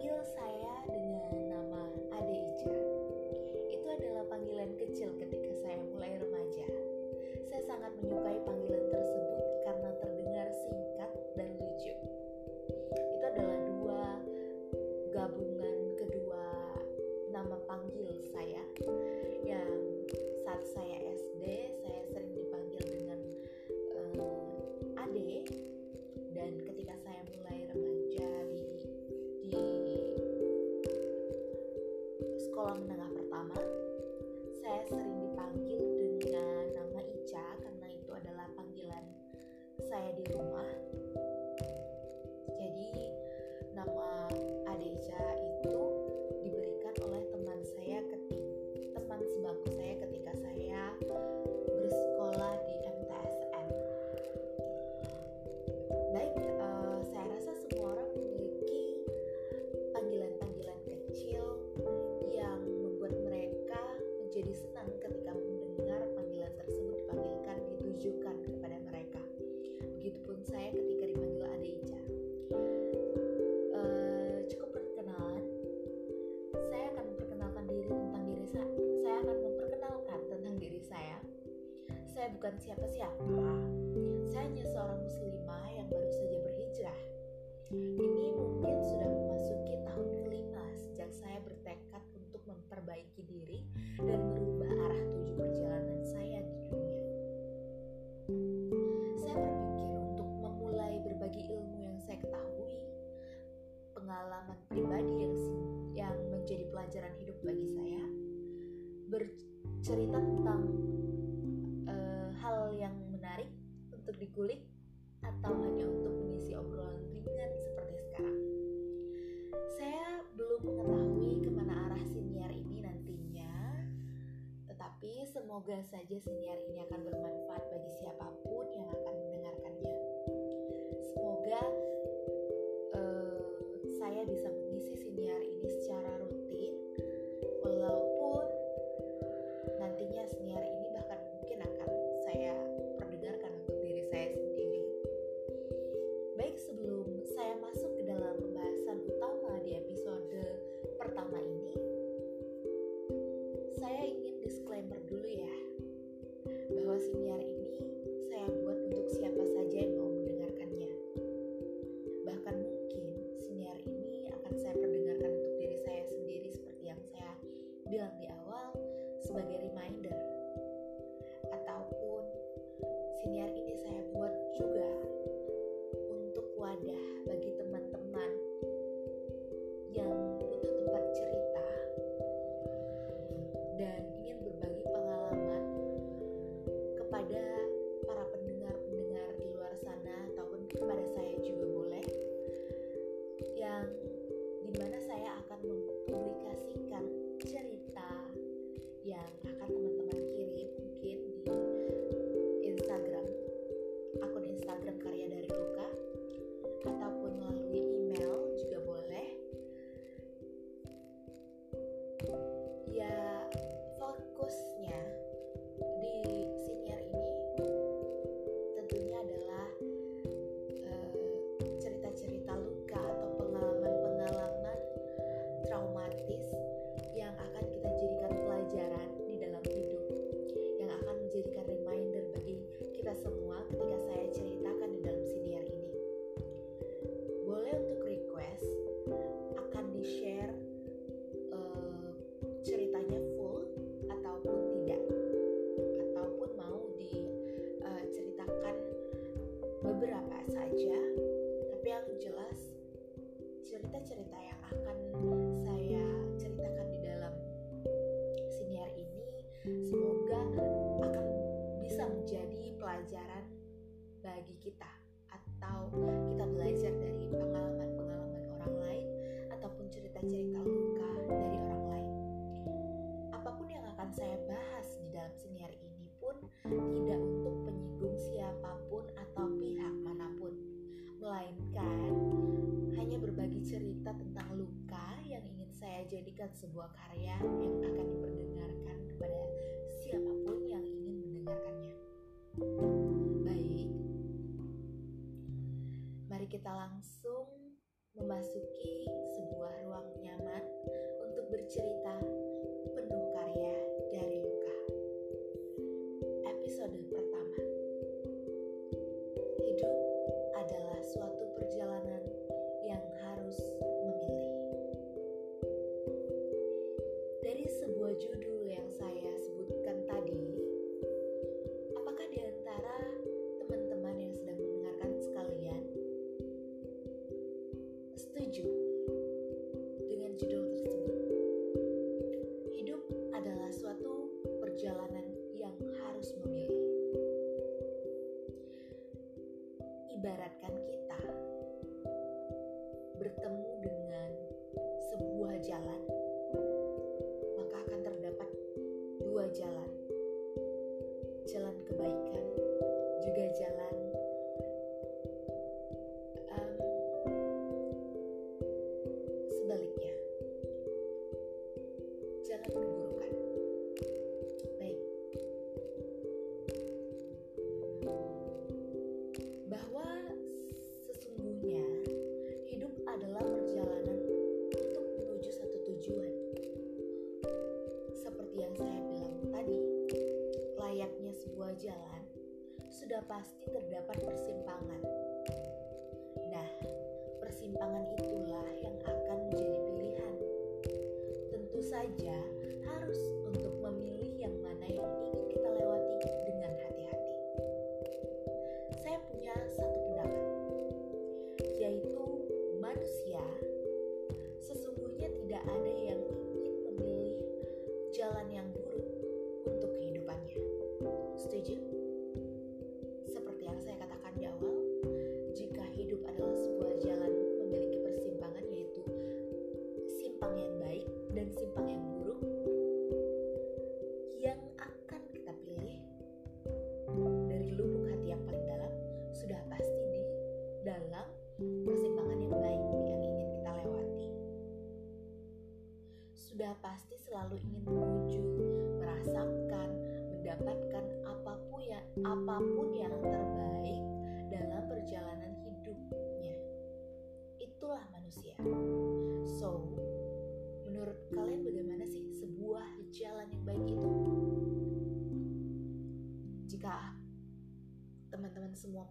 panggil saya saya di rumah. Bukan siapa-siapa. Saya hanya seorang muslimah yang baru saja berhijrah. Ini mungkin sudah memasuki tahun kelima sejak saya bertekad untuk memperbaiki diri dan merubah arah tuju perjalanan saya di dunia. Saya berpikir untuk memulai berbagi ilmu yang saya ketahui, pengalaman pribadi yang yang menjadi pelajaran hidup bagi saya, bercerita untuk dikulik atau hanya untuk mengisi obrolan ringan seperti sekarang. Saya belum mengetahui ke mana arah siniar ini nantinya, tetapi semoga saja siniar ini akan bermanfaat bagi siapa pun yang akan mendengarkannya. Semoga uh, saya bisa bilang di awal sebagai ataupun beberapa saja. sebuah karya yang akan diperdengarkan kepada siapa pun yang ingin mendengarkannya. Baik, mari kita langsung memasuki sebuah ruang nyaman untuk bercerita sudah pasti terdapat persimpangan. Nah, persimpangan itulah yang akan menjadi pilihan. Tentu saja,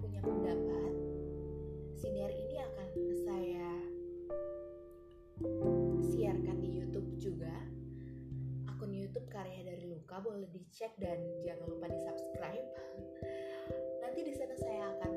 punya pendapat, siniar ini akan saya siarkan di YouTube juga. Akun YouTube Karya dari Luka boleh dicek dan jangan lupa di subscribe. Nanti di sana saya akan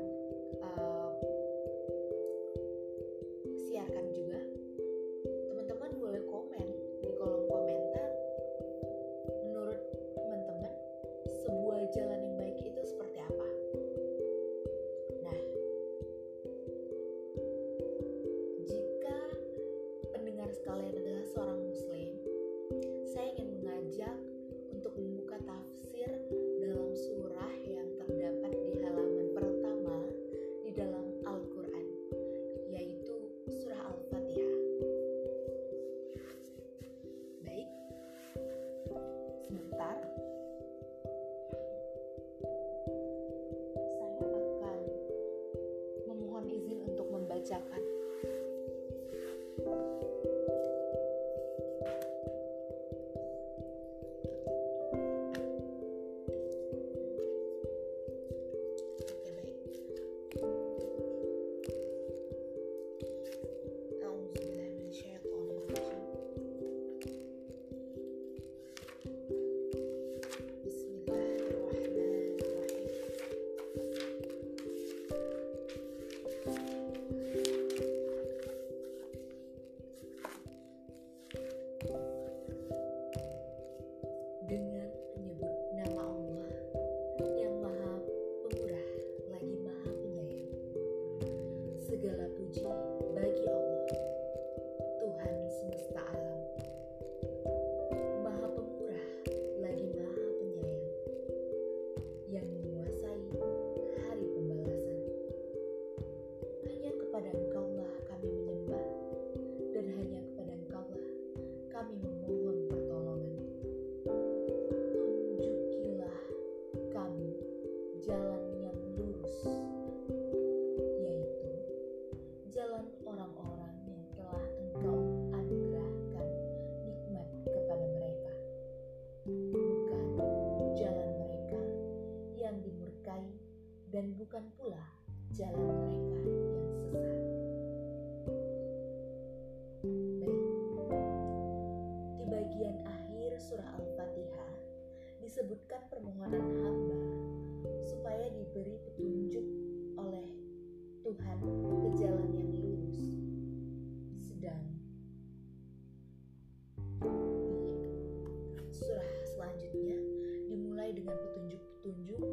dengan petunjuk-petunjuk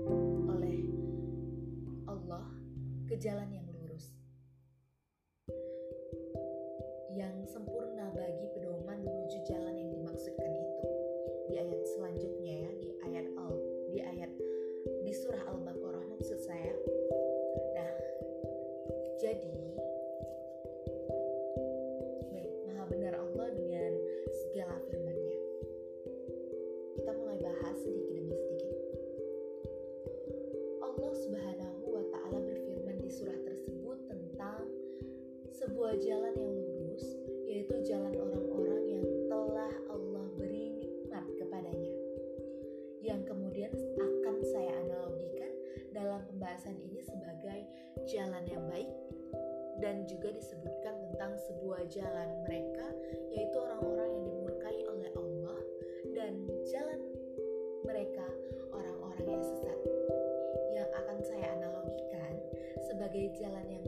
oleh Allah ke jalan yang sebuah jalan yang lurus, yaitu jalan orang-orang yang telah Allah beri nikmat kepadanya. Yang kemudian akan saya analogikan dalam pembahasan ini sebagai jalan yang baik dan juga disebutkan tentang sebuah jalan mereka yaitu orang-orang yang dimurkai oleh Allah dan jalan mereka orang-orang yang sesat yang akan saya analogikan sebagai jalan yang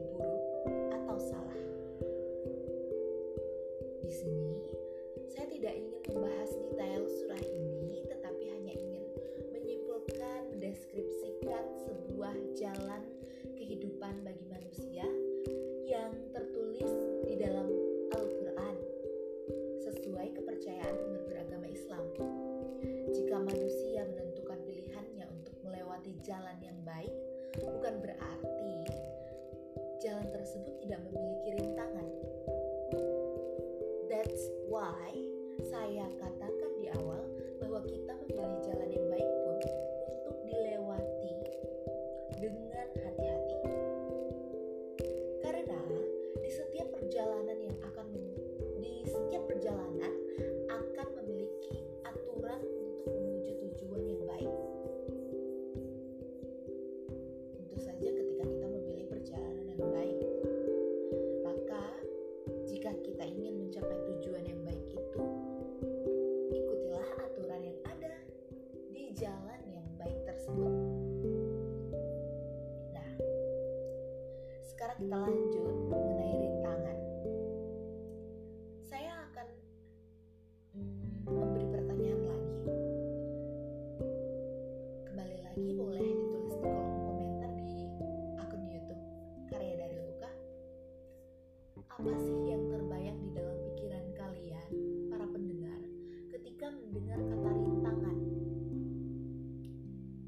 mendengar kata rintangan.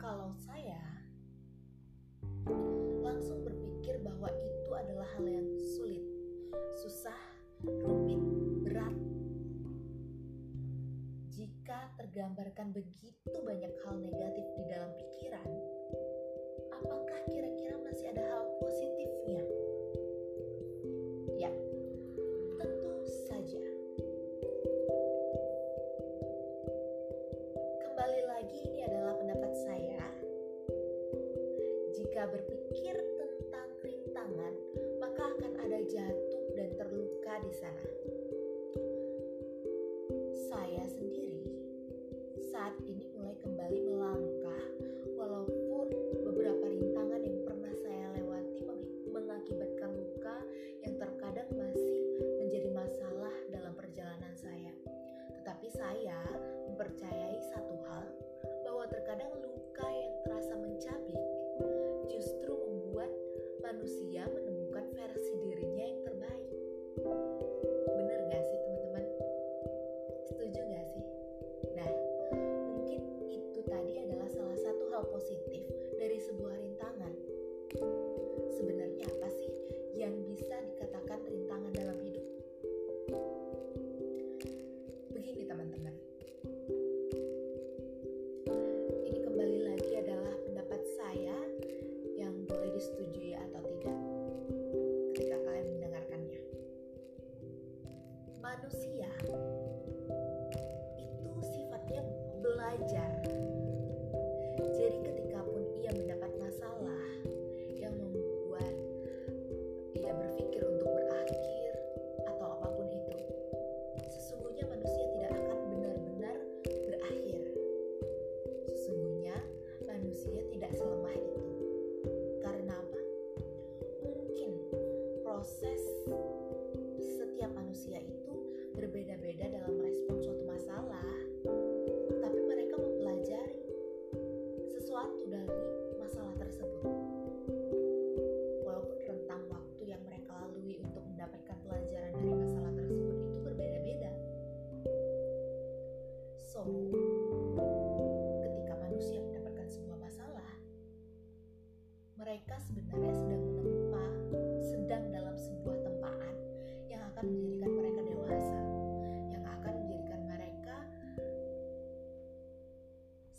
Kalau saya langsung berpikir bahwa itu adalah hal yang sulit, susah, rumit, berat. Jika tergambarkan begitu di sana.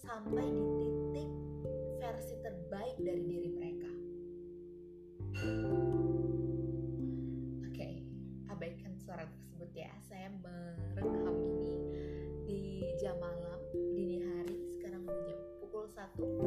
sampai di titik versi terbaik dari diri mereka. Oke, okay, abaikan suara tersebut ya. Saya merekam ini di jam malam, dini hari, sekarang jam pukul 1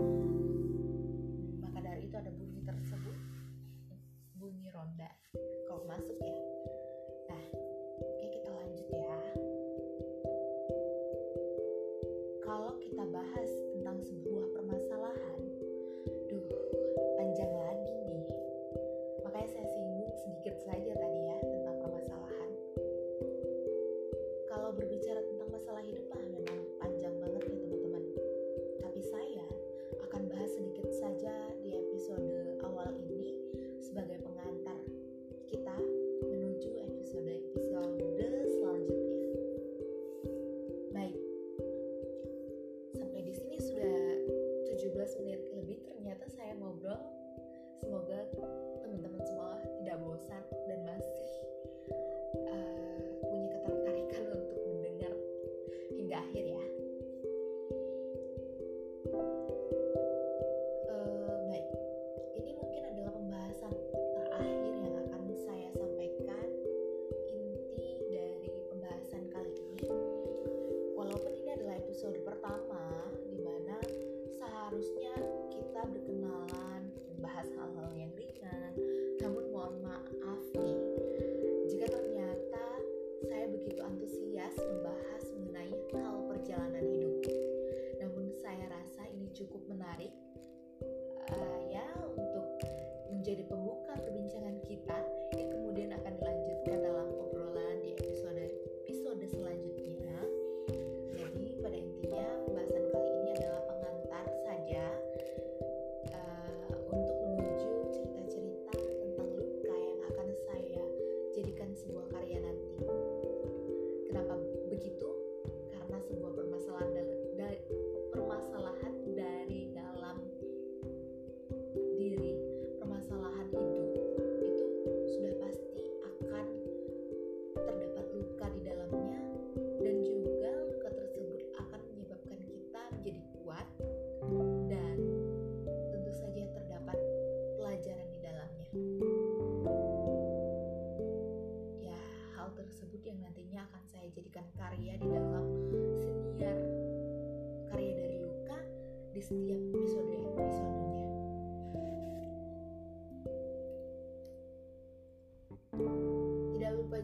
sebuah karya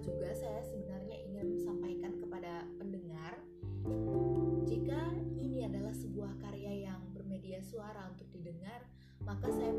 juga saya sebenarnya ingin sampaikan kepada pendengar jika ini adalah sebuah karya yang bermedia suara untuk didengar maka saya